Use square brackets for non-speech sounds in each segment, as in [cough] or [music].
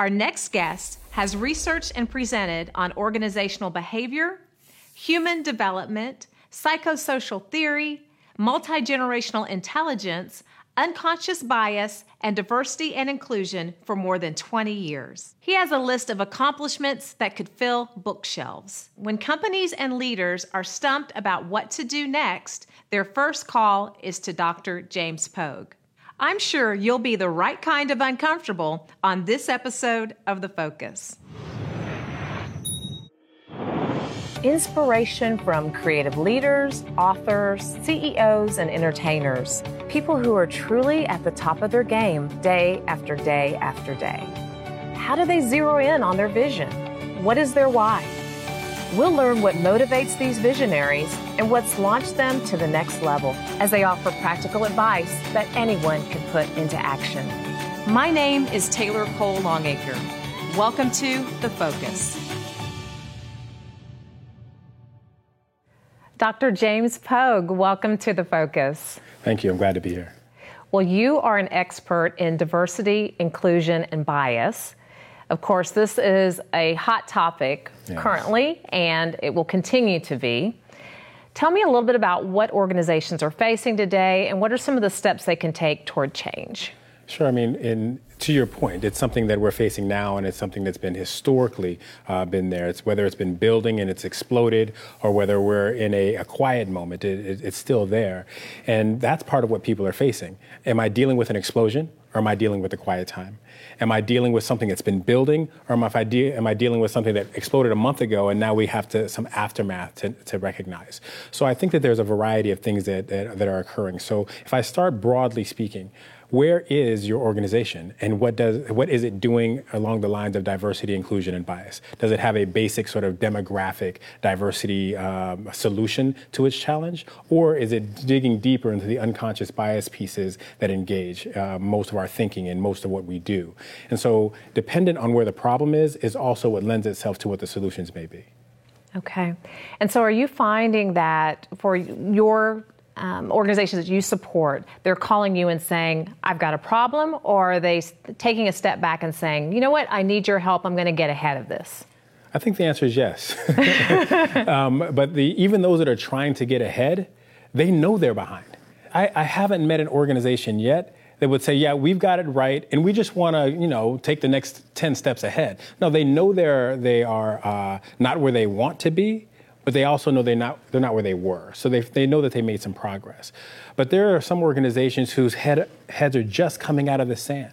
Our next guest has researched and presented on organizational behavior, human development, psychosocial theory, multi generational intelligence, unconscious bias, and diversity and inclusion for more than 20 years. He has a list of accomplishments that could fill bookshelves. When companies and leaders are stumped about what to do next, their first call is to Dr. James Pogue. I'm sure you'll be the right kind of uncomfortable on this episode of The Focus. Inspiration from creative leaders, authors, CEOs, and entertainers. People who are truly at the top of their game day after day after day. How do they zero in on their vision? What is their why? We'll learn what motivates these visionaries and what's launched them to the next level as they offer practical advice that anyone can put into action. My name is Taylor Cole Longacre. Welcome to The Focus. Dr. James Pogue, welcome to The Focus. Thank you. I'm glad to be here. Well, you are an expert in diversity, inclusion, and bias. Of course, this is a hot topic yes. currently, and it will continue to be. Tell me a little bit about what organizations are facing today and what are some of the steps they can take toward change. Sure. I mean, in to your point, it's something that we're facing now, and it's something that's been historically uh, been there. It's whether it's been building and it's exploded, or whether we're in a, a quiet moment, it, it, it's still there, and that's part of what people are facing. Am I dealing with an explosion, or am I dealing with a quiet time? Am I dealing with something that's been building, or am I, de- am I dealing with something that exploded a month ago and now we have to some aftermath to, to recognize? So I think that there's a variety of things that, that, that are occurring. So if I start broadly speaking, where is your organization and what does what is it doing along the lines of diversity, inclusion, and bias? Does it have a basic sort of demographic diversity um, solution to its challenge, or is it digging deeper into the unconscious bias pieces that engage uh, most of our thinking and most of what we do? And so, dependent on where the problem is, is also what lends itself to what the solutions may be. Okay. And so, are you finding that for your um, organizations that you support, they're calling you and saying, I've got a problem, or are they taking a step back and saying, you know what, I need your help, I'm going to get ahead of this? I think the answer is yes. [laughs] um, but the, even those that are trying to get ahead, they know they're behind. I, I haven't met an organization yet that would say, yeah, we've got it right, and we just want to, you know, take the next 10 steps ahead. No, they know they're, they are uh, not where they want to be, but they also know they're not they're not where they were. So they they know that they made some progress. But there are some organizations whose head, heads are just coming out of the sand.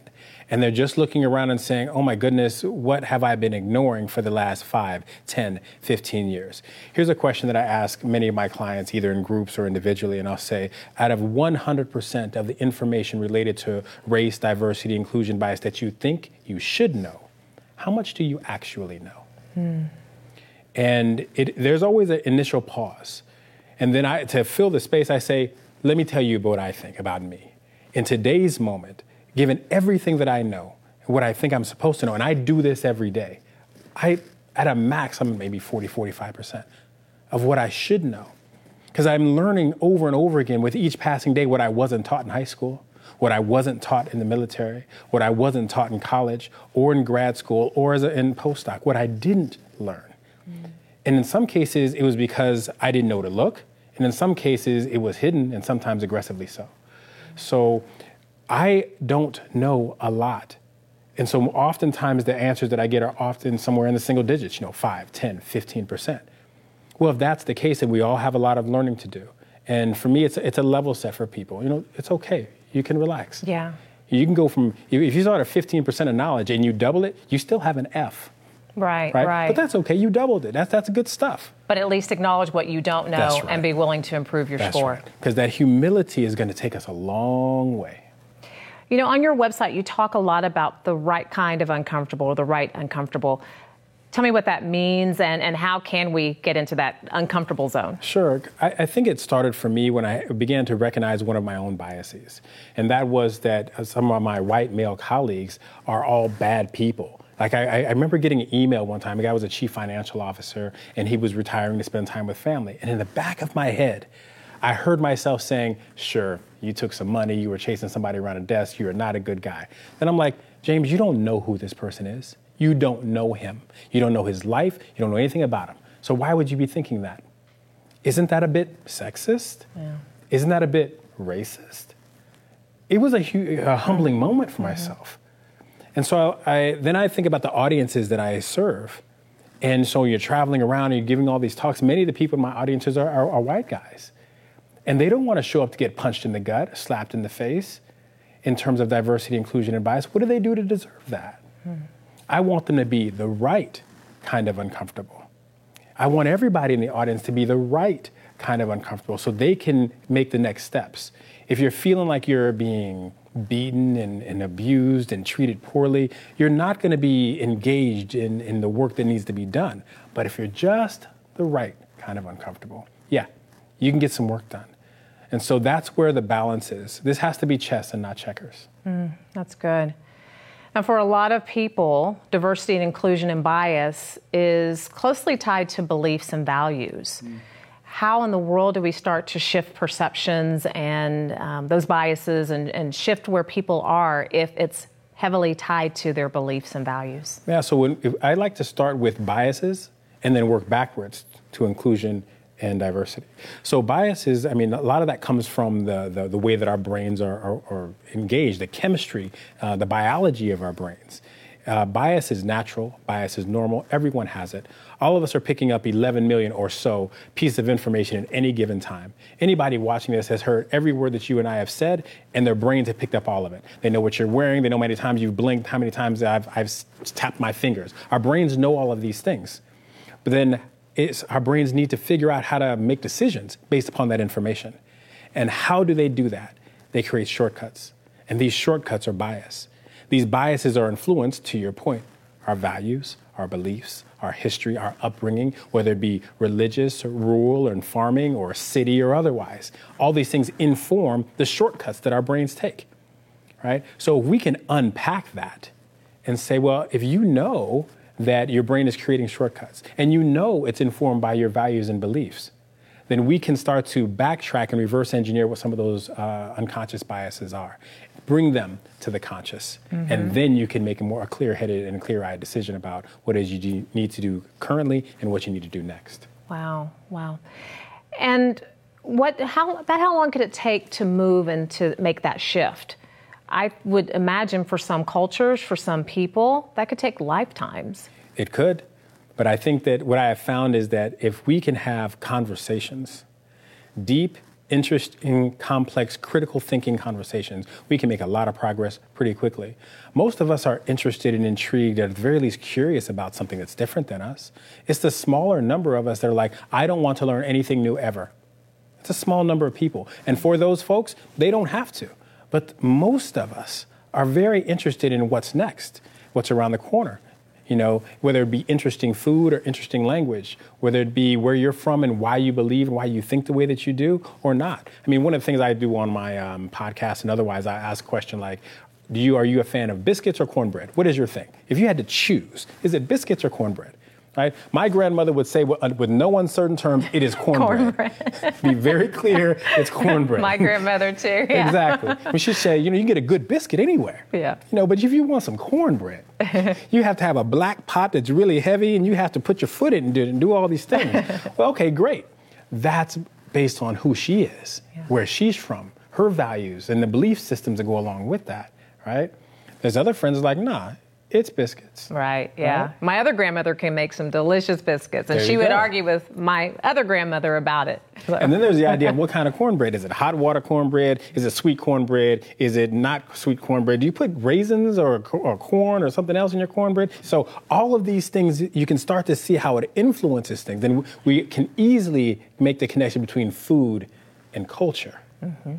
And they're just looking around and saying, oh my goodness, what have I been ignoring for the last 5, 10, 15 years? Here's a question that I ask many of my clients, either in groups or individually, and I'll say, out of 100% of the information related to race, diversity, inclusion, bias that you think you should know, how much do you actually know? Hmm. And it, there's always an initial pause. And then I, to fill the space, I say, let me tell you what I think about me. In today's moment, given everything that I know, what I think I'm supposed to know, and I do this every day, I, at a max, I'm maybe 40, 45% of what I should know. Because I'm learning over and over again with each passing day what I wasn't taught in high school, what I wasn't taught in the military, what I wasn't taught in college or in grad school or as a, in postdoc, what I didn't learn. And in some cases, it was because I didn't know to look. And in some cases, it was hidden and sometimes aggressively so. So I don't know a lot. And so oftentimes the answers that I get are often somewhere in the single digits, you know, 5, 10, 15%. Well, if that's the case, then we all have a lot of learning to do. And for me, it's a, it's a level set for people. You know, it's okay. You can relax. Yeah. You can go from, if you start at 15% of knowledge and you double it, you still have an F. Right, right, right. But that's okay. You doubled it. That's that's good stuff. But at least acknowledge what you don't know right. and be willing to improve your that's score. Right. Because that humility is going to take us a long way. You know, on your website, you talk a lot about the right kind of uncomfortable or the right uncomfortable. Tell me what that means and, and how can we get into that uncomfortable zone? Sure. I, I, think it started for me when I began to recognize one of my own biases. And that was that uh, some of my white male colleagues are all bad people. Like I, I, remember getting an email one time. A guy was a chief financial officer, and he was retiring to spend time with family. And in the back of my head, I heard myself saying, "Sure, you took some money. You were chasing somebody around a desk. You are not a good guy." And I'm like, James, you don't know who this person is. You don't know him. You don't know his life. You don't know anything about him. So why would you be thinking that? Isn't that a bit sexist? Yeah. Isn't that a bit racist? It was a, hu- a humbling moment for mm-hmm. myself. And so I, then I think about the audiences that I serve. And so you're traveling around and you're giving all these talks. Many of the people in my audiences are, are, are white guys. And they don't want to show up to get punched in the gut, slapped in the face in terms of diversity, inclusion, and bias. What do they do to deserve that? Hmm. I want them to be the right kind of uncomfortable. I want everybody in the audience to be the right kind of uncomfortable so they can make the next steps. If you're feeling like you're being beaten and, and abused and treated poorly, you're not going to be engaged in, in the work that needs to be done. But if you're just the right kind of uncomfortable, yeah, you can get some work done. And so that's where the balance is. This has to be chess and not checkers. Mm, that's good. And for a lot of people, diversity and inclusion and bias is closely tied to beliefs and values. Mm. How in the world do we start to shift perceptions and um, those biases and, and shift where people are if it's heavily tied to their beliefs and values? Yeah, so when, I like to start with biases and then work backwards to inclusion and diversity. So biases, I mean, a lot of that comes from the, the, the way that our brains are, are, are engaged, the chemistry, uh, the biology of our brains. Uh, bias is natural, bias is normal, everyone has it. All of us are picking up 11 million or so pieces of information at any given time. Anybody watching this has heard every word that you and I have said, and their brains have picked up all of it. They know what you're wearing, they know how many times you've blinked, how many times I've, I've tapped my fingers. Our brains know all of these things. But then our brains need to figure out how to make decisions based upon that information. And how do they do that? They create shortcuts. And these shortcuts are bias. These biases are influenced, to your point, our values, our beliefs, our history, our upbringing, whether it be religious, or rural, or farming, or city, or otherwise. All these things inform the shortcuts that our brains take, right? So we can unpack that and say, well, if you know that your brain is creating shortcuts and you know it's informed by your values and beliefs, then we can start to backtrack and reverse engineer what some of those uh, unconscious biases are, bring them to the conscious, mm-hmm. and then you can make a more clear-headed and clear-eyed decision about what it is you need to do currently and what you need to do next. Wow, wow, and what? How about how long could it take to move and to make that shift? I would imagine for some cultures, for some people, that could take lifetimes. It could. But I think that what I have found is that if we can have conversations, deep, interesting, complex, critical thinking conversations, we can make a lot of progress pretty quickly. Most of us are interested and intrigued, at the very least curious about something that's different than us. It's the smaller number of us that are like, I don't want to learn anything new ever. It's a small number of people. And for those folks, they don't have to. But most of us are very interested in what's next, what's around the corner. You know, whether it be interesting food or interesting language, whether it be where you're from and why you believe and why you think the way that you do or not. I mean, one of the things I do on my um, podcast and otherwise, I ask a question like, do you, are you a fan of biscuits or cornbread? What is your thing? If you had to choose, is it biscuits or cornbread? Right? My grandmother would say with, uh, with no uncertain terms, it is [laughs] cornbread. cornbread. Be very clear, it's cornbread. My grandmother too. Yeah. exactly. When she say, you know, you can get a good biscuit anywhere. Yeah. You know, but if you want some cornbread, [laughs] you have to have a black pot that's really heavy, and you have to put your foot in it and do all these things. [laughs] well, okay, great. That's based on who she is, yeah. where she's from, her values, and the belief systems that go along with that. Right. There's other friends like, nah, it's biscuits. Right, yeah. Right? My other grandmother can make some delicious biscuits, and she would go. argue with my other grandmother about it. So. And then there's the idea of what kind of cornbread. Is it hot water cornbread? Is it sweet cornbread? Is it not sweet cornbread? Do you put raisins or, or corn or something else in your cornbread? So all of these things, you can start to see how it influences things. Then we can easily make the connection between food and culture. Mm-hmm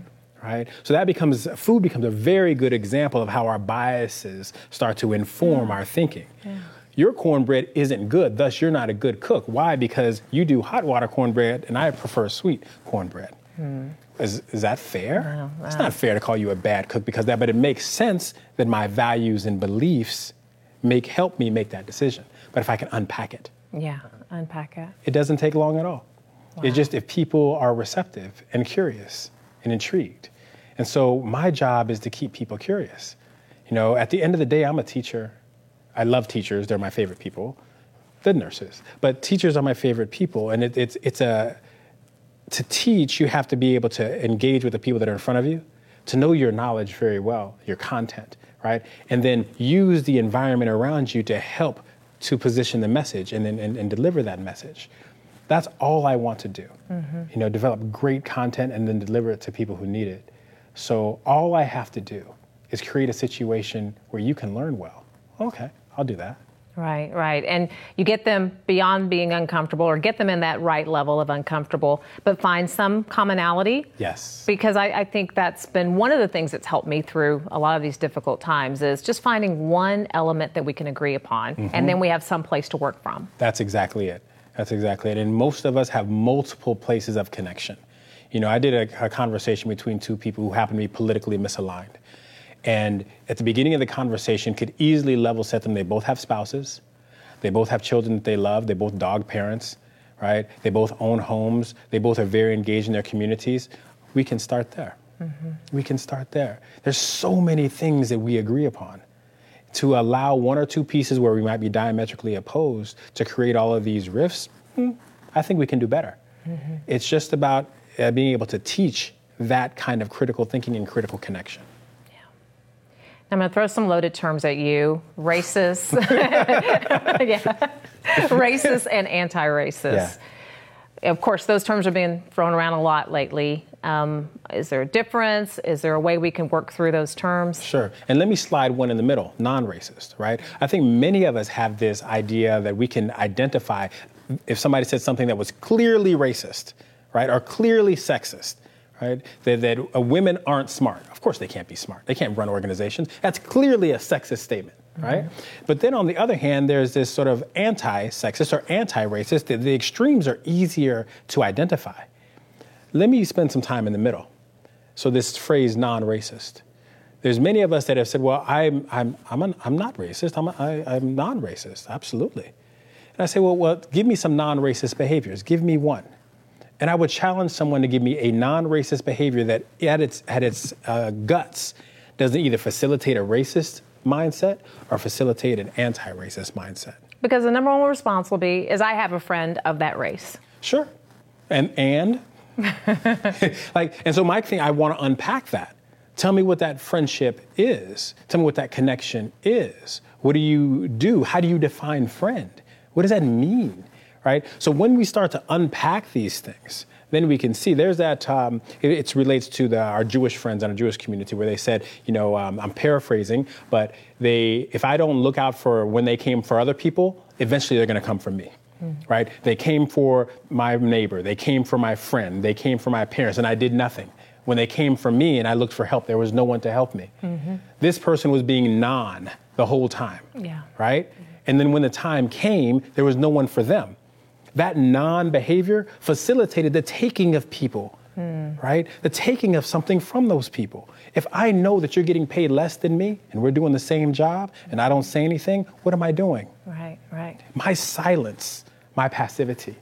right? So that becomes food becomes a very good example of how our biases start to inform yeah. our thinking. Yeah. Your cornbread isn't good, thus you're not a good cook. Why? Because you do hot water cornbread and I prefer sweet cornbread. Hmm. Is, is that fair? Wow, wow. It's not fair to call you a bad cook because that, but it makes sense that my values and beliefs make help me make that decision. But if I can unpack it. Yeah, unpack it. It doesn't take long at all. Wow. It's just if people are receptive and curious and intrigued. And so my job is to keep people curious. You know, at the end of the day, I'm a teacher. I love teachers, they're my favorite people. The nurses. But teachers are my favorite people. And it, it's, it's a, to teach, you have to be able to engage with the people that are in front of you, to know your knowledge very well, your content, right? And then use the environment around you to help to position the message and, and, and deliver that message. That's all I want to do. Mm-hmm. You know, develop great content and then deliver it to people who need it. So all I have to do is create a situation where you can learn well. Okay, I'll do that. Right, right. And you get them beyond being uncomfortable or get them in that right level of uncomfortable, but find some commonality. Yes. Because I, I, think that's been one of the things that's helped me through a lot of these difficult times is just finding one element that we can agree upon mm-hmm. and then we have some place to work from. That's exactly it. That's exactly it. And most of us have multiple places of connection. You know, I did a, a conversation between two people who happen to be politically misaligned and at the beginning of the conversation could easily level set them. They both have spouses, they both have children that they love, they both dog parents, right? They both own homes, they both are very engaged in their communities. We can start there. Mm-hmm. We can start there. There's so many things that we agree upon. To allow one or two pieces where we might be diametrically opposed to create all of these rifts, hmm, I think we can do better. Mm-hmm. It's just about uh, being able to teach that kind of critical thinking and critical connection. Yeah. I'm going to throw some loaded terms at you racist, [laughs] [laughs] yeah. racist and anti racist. Yeah. Of course, those terms are being thrown around a lot lately. Um, is there a difference? Is there a way we can work through those terms? Sure. And let me slide one in the middle non racist, right? I think many of us have this idea that we can identify if somebody said something that was clearly racist, right, or clearly sexist right? That, that uh, women aren't smart. Of course, they can't be smart. They can't run organizations. That's clearly a sexist statement, mm-hmm. right? But then on the other hand, there's this sort of anti-sexist or anti-racist. The, the extremes are easier to identify. Let me spend some time in the middle. So this phrase non-racist. There's many of us that have said, well, I'm, I'm, I'm, an, I'm not racist. I'm, I, I'm non-racist, absolutely. And I say, well, well, give me some non-racist behaviors. Give me one. And I would challenge someone to give me a non-racist behavior that at its, at its uh, guts doesn't either facilitate a racist mindset or facilitate an anti-racist mindset. Because the number one response will be is I have a friend of that race. Sure. And and [laughs] like and so my thing I want to unpack that. Tell me what that friendship is. Tell me what that connection is. What do you do? How do you define friend? What does that mean? Right? So when we start to unpack these things, then we can see there's that um, it, it, relates to the, our Jewish friends and our Jewish community where they said, you know, um, I'm paraphrasing, but they, if I don't look out for when they came for other people, eventually they're going to come for me. Mm. Right? They came for my neighbor, they came for my friend, they came for my parents, and I did nothing. When they came for me and I looked for help, there was no one to help me. Mm-hmm. This person was being non the whole time. Yeah. Right? Mm-hmm. And then when the time came, there was no one for them that non behavior facilitated the taking of people, mm. right? The taking of something from those people. If I know that you're getting paid less than me and we're doing the same job and I don't say anything, what am I doing? Right, right. My silence, my passivity,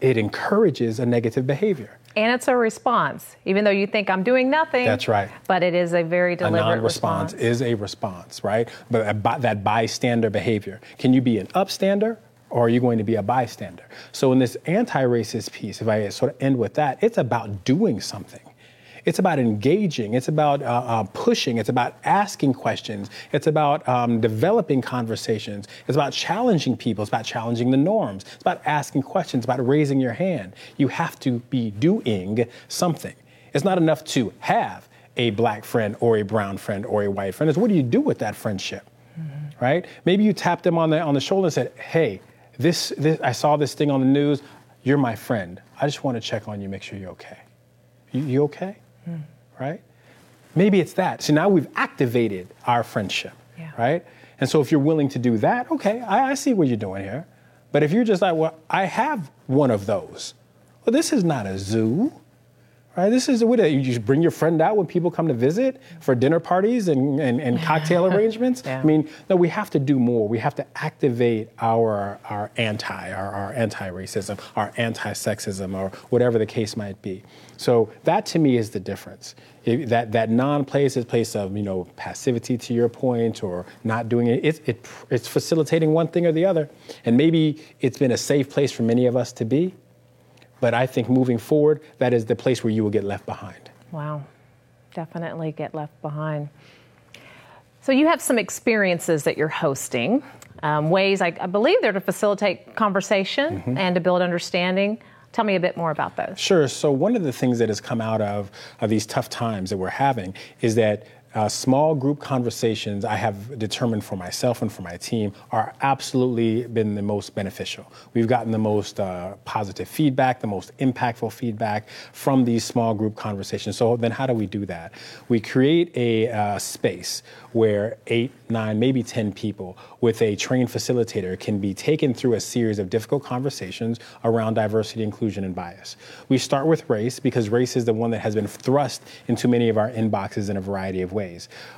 it encourages a negative behavior. And it's a response, even though you think I'm doing nothing. That's right. But it is a very deliberate a non-response response. is a response, right? But that bystander behavior. Can you be an upstander or are you going to be a bystander? So, in this anti racist piece, if I sort of end with that, it's about doing something. It's about engaging. It's about uh, uh, pushing. It's about asking questions. It's about um, developing conversations. It's about challenging people. It's about challenging the norms. It's about asking questions, It's about raising your hand. You have to be doing something. It's not enough to have a black friend or a brown friend or a white friend. It's what do you do with that friendship? Mm-hmm. Right? Maybe you tap them on the, on the shoulder and said, hey, this, this, I saw this thing on the news. You're my friend. I just want to check on you, make sure you're okay. You, you okay? Mm. Right? Maybe it's that. So now we've activated our friendship, yeah. right? And so if you're willing to do that, okay, I, I see what you're doing here. But if you're just like, well, I have one of those. Well, this is not a zoo, Right? This is what you just bring your friend out when people come to visit for dinner parties and, and, and cocktail [laughs] arrangements. Yeah. I mean, no, we have to do more. We have to activate our our anti, our, our anti-racism, our anti-sexism, or whatever the case might be. So that to me is the difference. It- that that non-place is place of you know passivity to your point or not doing it. It's it, it's facilitating one thing or the other, and maybe it's been a safe place for many of us to be. But I think moving forward, that is the place where you will get left behind. Wow, definitely get left behind. So you have some experiences that you're hosting, um, ways I, I believe they're to facilitate conversation Mm-hmm. and to build understanding. Tell me a bit more about those. Sure. So one of the things that has come out of, of these tough times that we're having is that uh, small group conversations I have determined for myself and for my team are absolutely been the most beneficial. We've gotten the most uh, positive feedback, the most impactful feedback from these small group conversations. So then, how do we do that? We create a uh, space where eight, nine, maybe 10 people with a trained facilitator can be taken through a series of difficult conversations around diversity, inclusion, and bias. We start with race because race is the one that has been thrust into many of our inboxes in a variety of ways.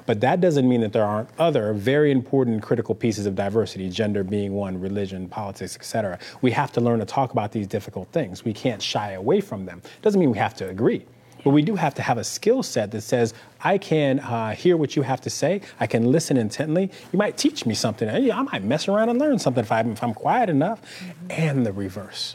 But that doesn't mean that there aren't other very important critical pieces of diversity, gender being one, religion, politics, etc. We have to learn to talk about these difficult things. We can't shy away from them. Doesn't mean we have to agree. But we do have to have a skill set that says, I can uh, hear what you have to say. I can listen intently. You might teach me something. I might mess around and learn something if, I, if I'm quiet enough. And the reverse,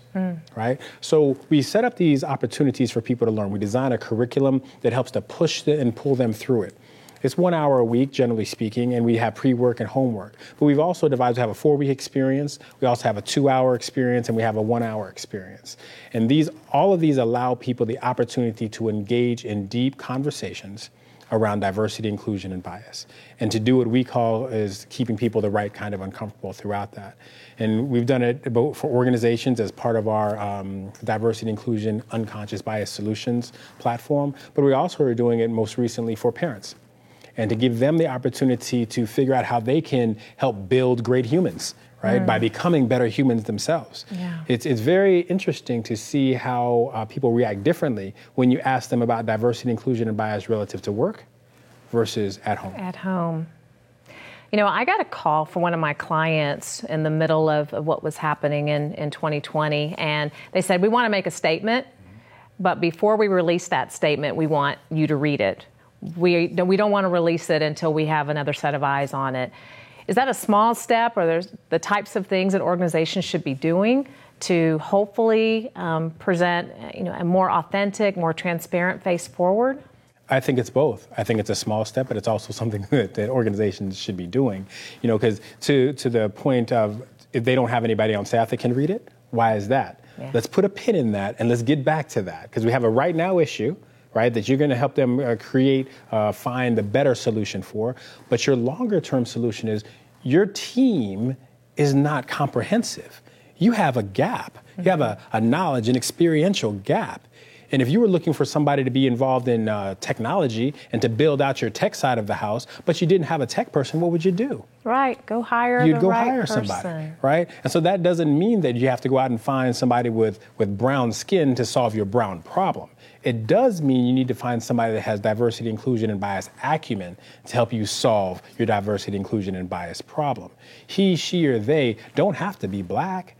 right? So we set up these opportunities for people to learn. We design a curriculum that helps to push the, and pull them through it. It's one hour a week, generally speaking, and we have pre-work and homework. But we've also divided, we have a four-week experience, we also have a two-hour experience, and we have a one-hour experience. And these, all of these allow people the opportunity to engage in deep conversations around diversity, inclusion, and bias. And to do what we call is keeping people the right kind of uncomfortable throughout that. And we've done it both for organizations as part of our um, diversity, inclusion, unconscious bias solutions platform, but we also are doing it most recently for parents and to give them the opportunity to figure out how they can help build great humans, right? By becoming better humans themselves. Yeah. It's, it's very interesting to see how uh, people react differently when you ask them about diversity, inclusion, and bias relative to work versus at home. At home. You know, I got a call from one of my clients in the middle of, of what was happening in, in 2020, and they said, We want to make a statement, but before we release that statement, we want you to read it. We, we don't want to release it until we have another set of eyes on it. Is that a small step, or there's the types of things that organizations should be doing to hopefully um, present, you know, a more authentic, more transparent face forward? I think it's both. I think it's a small step, but it's also [laughs] something that, that organizations should be doing. You know, because to to the point of if they don't have anybody on staff that can read it, why is that? Yeah. Let's put a pin in that and let's get back to that because we have a right now issue. Right, that you're going to help them uh, create, uh, find the better solution for. But your longer term solution is your team is not comprehensive. You have a gap. You have a, a knowledge and experiential gap. And if you were looking for somebody to be involved in uh, technology and to build out your tech side of the house, but you didn't have a tech person, what would you do? Right, go hire You'd the go right hire person. somebody, right? And so that doesn't mean that you have to go out and find somebody with, with brown skin to solve your brown problem. It does mean you need to find somebody that has diversity, inclusion, and bias acumen to help you solve your diversity, inclusion, and bias problem. He, she, or they don't have to be black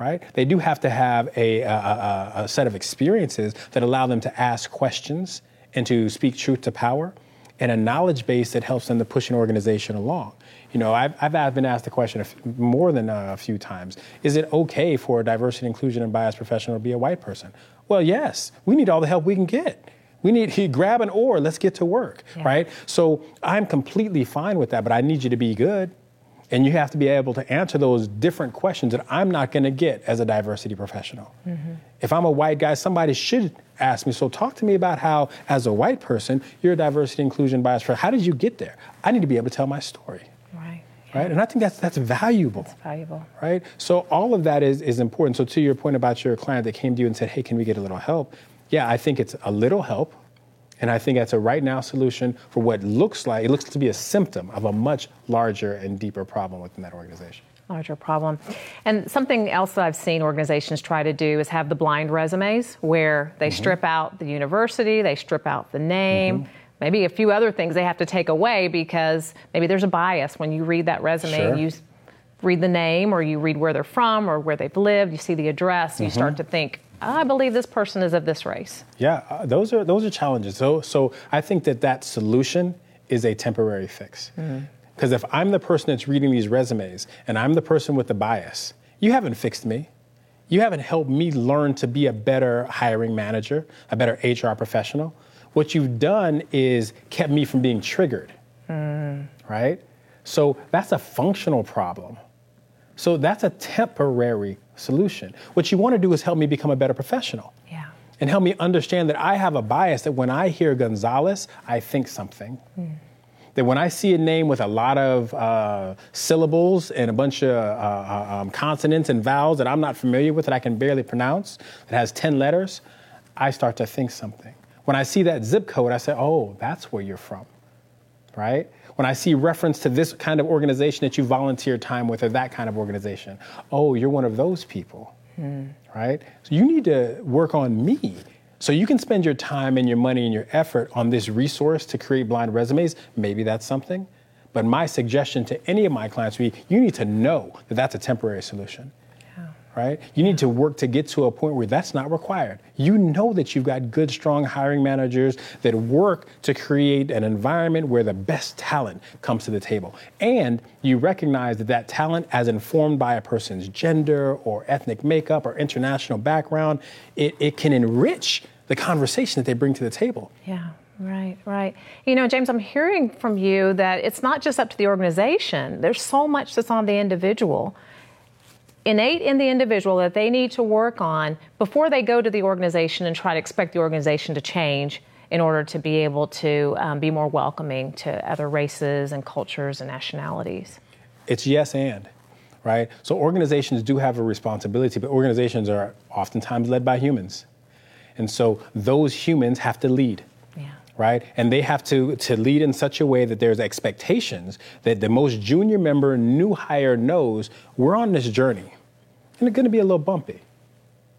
right? They do have to have a, a, a, a set of experiences that allow them to ask questions and to speak truth to power, and a knowledge base that helps them to push an organization along. You know, I've, I've been asked the question a f- more than uh, a few times is it okay for a diversity, inclusion, and bias professional to be a white person? Well, yes. We need all the help we can get. We need [laughs] to grab an oar, let's get to work, Yeah. right? So I'm completely fine with that, but I need you to be good. And you have to be able to answer those different questions that I'm not going to get as a diversity professional. Mm-hmm. If I'm a white guy, somebody should ask me, so talk to me about how, as a white person, you're a diversity, inclusion, bias. pro- How did you get there? I need to be able to tell my story, Right, right? And I think that's, that's valuable valuable. right? So all of that is, is important. So to your point about your client that came to you and said, hey, can we get a little help? Yeah, I think it's a little help And I think that's a right now solution for what looks like, it looks to be a symptom of a much larger and deeper problem within that organization. Larger problem. And something else that I've seen organizations try to do is have the blind resumes where they mm-hmm. strip out the university, they strip out the name. Mm-hmm. Maybe a few other things they have to take away because maybe there's a bias when you read that resume. Sure. You read the name or you read where they're from or where they've lived, you see the address, mm-hmm. you start to think, I believe this person is of this race. Yeah, uh, those are those are challenges. So so I think that that solution is a temporary fix. Because mm-hmm. if I'm the person that's reading these resumes and I'm the person with the bias, you haven't fixed me. You haven't helped me learn to be a better hiring manager, a better HR professional. What you've done is kept me from being triggered. Mm. Right? So that's a functional problem. So that's a temporary solution. What you want to do is help me become a better professional. Yeah. And help me understand that I have a bias that when I hear Gonzalez, I think something. Mm. That when I see a name with a lot of uh, syllables and a bunch of uh, uh, um, consonants and vowels that I'm not familiar with, that I can barely pronounce, that has 10 letters, I start to think something. When I see that zip code, I say, oh, that's where you're from, right? when I see reference to this kind of organization that you volunteer time with or that kind of organization, oh, you're one of those people, right? So you need to work on me. So you can spend your time and your money and your effort on this resource to create blind resumes. Maybe that's something. But my suggestion to any of my clients would be you need to know that that's a temporary solution right? You need to work to get to a point where that's not required. You know that you've got good, strong hiring managers that work to create an environment where the best talent comes to the table. And you recognize that that talent, as informed by a person's gender or ethnic makeup or international background, it, it can enrich the conversation that they bring to the table. Yeah. Right, right. You know, James, I'm hearing from you that it's not just up to the organization. There's so much that's on the individual innate in the individual that they need to work on before they go to the organization and try to expect the organization to change in order to be able to um, be more welcoming to other races and cultures and nationalities. It's yes and, right? So organizations do have a responsibility, but organizations are oftentimes led by humans. And so those humans have to lead right? And they have to, to lead in such a way that there's expectations that the most junior member, new hire knows we're on this journey. And it's going to be a little bumpy,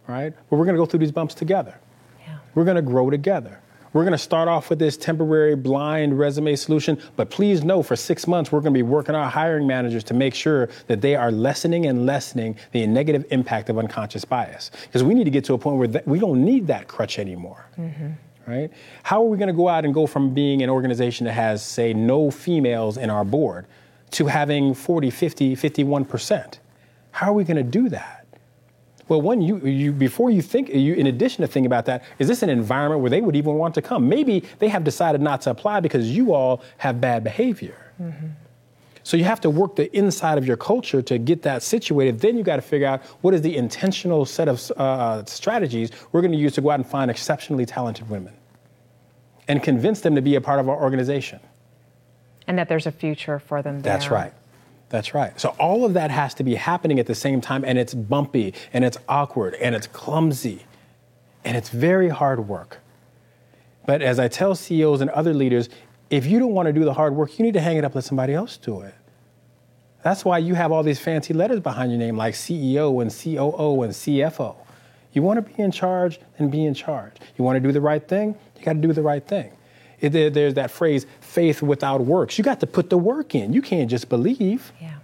right? But we're going to go through these bumps together. Yeah. We're going to grow together. We're going to start off with this temporary blind resume solution, but please know for six months, we're going to be working our hiring managers to make sure that they are lessening and lessening the negative impact of unconscious bias. Because we need to get to a point where th- we don't need that crutch anymore. Mm-hmm. Right? How are we going to go out and go from being an organization that has, say, no females in our board to having 40, 50, 51%? How are we going to do that? Well, one, you, you before you think, you, in addition to thinking about that, is this an environment where they would even want to come? Maybe they have decided not to apply because you all have bad behavior. Mm-hmm. So you have to work the inside of your culture to get that situated. Then you got to figure out what is the intentional set of uh, strategies we're going to use to go out and find exceptionally talented women and convince them to be a part of our organization. And that there's a future for them there. That's right. That's right. So all of that has to be happening at the same time, and it's bumpy, and it's awkward, and it's clumsy, and it's very hard work. But as I tell CEOs and other leaders, if you don't want to do the hard work, you need to hang it up, let somebody else do it. That's why you have all these fancy letters behind your name, like CEO and COO and CFO. You want to be in charge, then be in charge. You want to do the right thing, you got to do the right thing. It, there, there's that phrase, faith without works. You got to put the work in. You can't just believe. Yeah.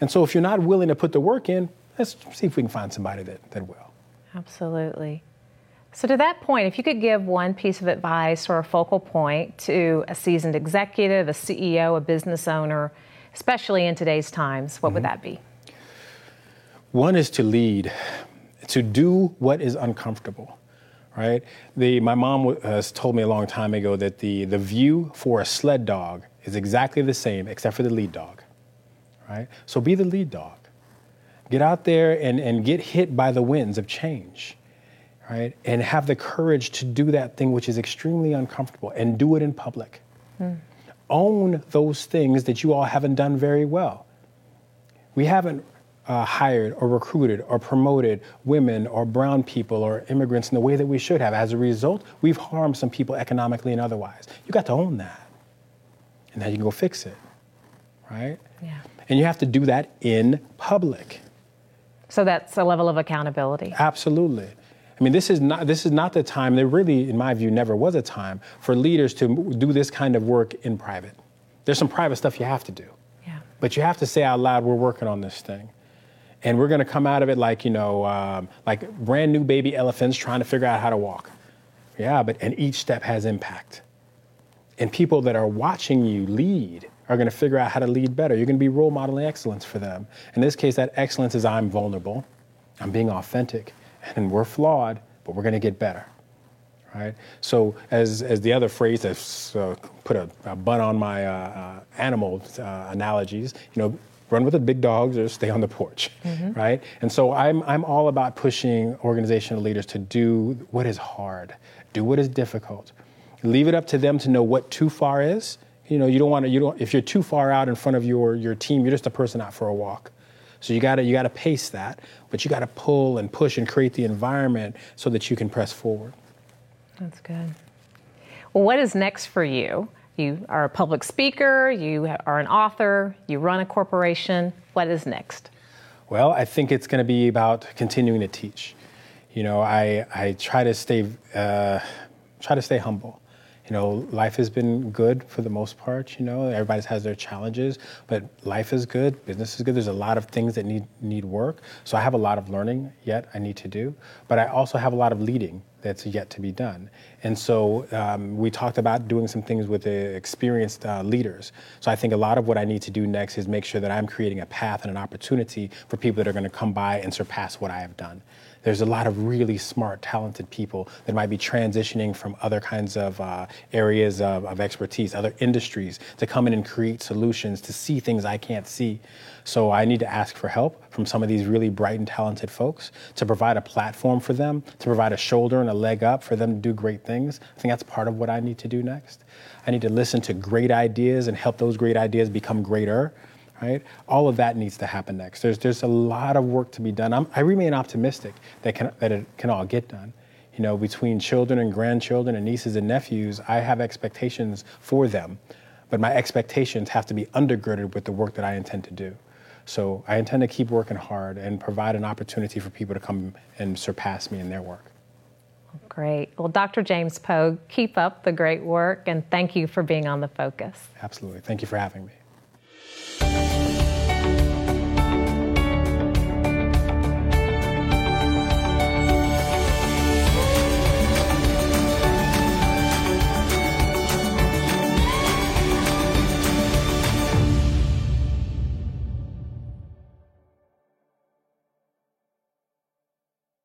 And so if you're not willing to put the work in, let's see if we can find somebody that, that will. Absolutely. So, to that point, if you could give one piece of advice or a focal point to a seasoned executive, a CEO, a business owner, especially in today's times, what mm-hmm. would that be? One is to lead, to do what is uncomfortable right? The, my mom has told me a long time ago that the, the view for a sled dog is exactly the same except for the lead dog, right? So be the lead dog. Get out there and, and get hit by the winds of change, right? And have the courage to do that thing which is extremely uncomfortable and do it in public. Mm. Own those things that you all haven't done very well. We haven't uh, hired or recruited or promoted women or brown people or immigrants in the way that we should have. As a result, we've harmed some people economically and otherwise. You got to own that. And now you can go fix it, right? Yeah. And you have to do that in public. So that's a level of accountability. Absolutely. I mean, this is not this is not the time. There really, in my view, never was a time for leaders to do this kind of work in private. There's some private stuff you have to do, Yeah. but you have to say out loud, "We're working on this thing," and we're going to come out of it like you know, um, like brand new baby elephants trying to figure out how to walk. Yeah, but and each step has impact, and people that are watching you lead are going to figure out how to lead better. You're going to be role modeling excellence for them. In this case, that excellence is I'm vulnerable, I'm being authentic, and we're flawed, but we're going to get better. Right? So, as, as the other phrase that's uh, put a, a bun on my uh, uh, animal uh, analogies, you know, run with the big dogs or stay on the porch, mm-hmm. right? And so I'm, I'm all about pushing organizational leaders to do what is hard, do what is difficult, leave it up to them to know what too far is. You know, you don't want to. You don't. If you're too far out in front of your your team, you're just a person out for a walk. So you got to you got to pace that, but you got to pull and push and create the environment so that you can press forward. That's good. Well, what is next for you? You are a public speaker, you are an author, you run a corporation. What is next? Well, I think it's going to be about continuing to teach. You know, I I try to stay uh, try to stay humble. You know, life has been good for the most part. You know, everybody has their challenges, but life is good, business is good. There's a lot of things that need need work. So I have a lot of learning yet I need to do, but I also have a lot of leading that's yet to be done. And so um, we talked about doing some things with the experienced uh, leaders. So I think a lot of what I need to do next is make sure that I'm creating a path and an opportunity for people that are going to come by and surpass what I have done. There's a lot of really smart, talented people that might be transitioning from other kinds of uh, areas of, of expertise, other industries, to come in and create solutions to see things I can't see. So I need to ask for help from some of these really bright and talented folks to provide a platform for them, to provide a shoulder and a leg up for them to do great things. I think that's part of what I need to do next. I need to listen to great ideas and help those great ideas become greater. Right? All of that needs to happen next. There's, there's a lot of work to be done. I'm, I remain optimistic that, can, that it can all get done. You know, between children and grandchildren and nieces and nephews, I have expectations for them, but my expectations have to be undergirded with the work that I intend to do. So I intend to keep working hard and provide an opportunity for people to come and surpass me in their work. Great. Well, Dr. James Pogue, keep up the great work and thank you for being on the focus. Absolutely. Thank you for having me.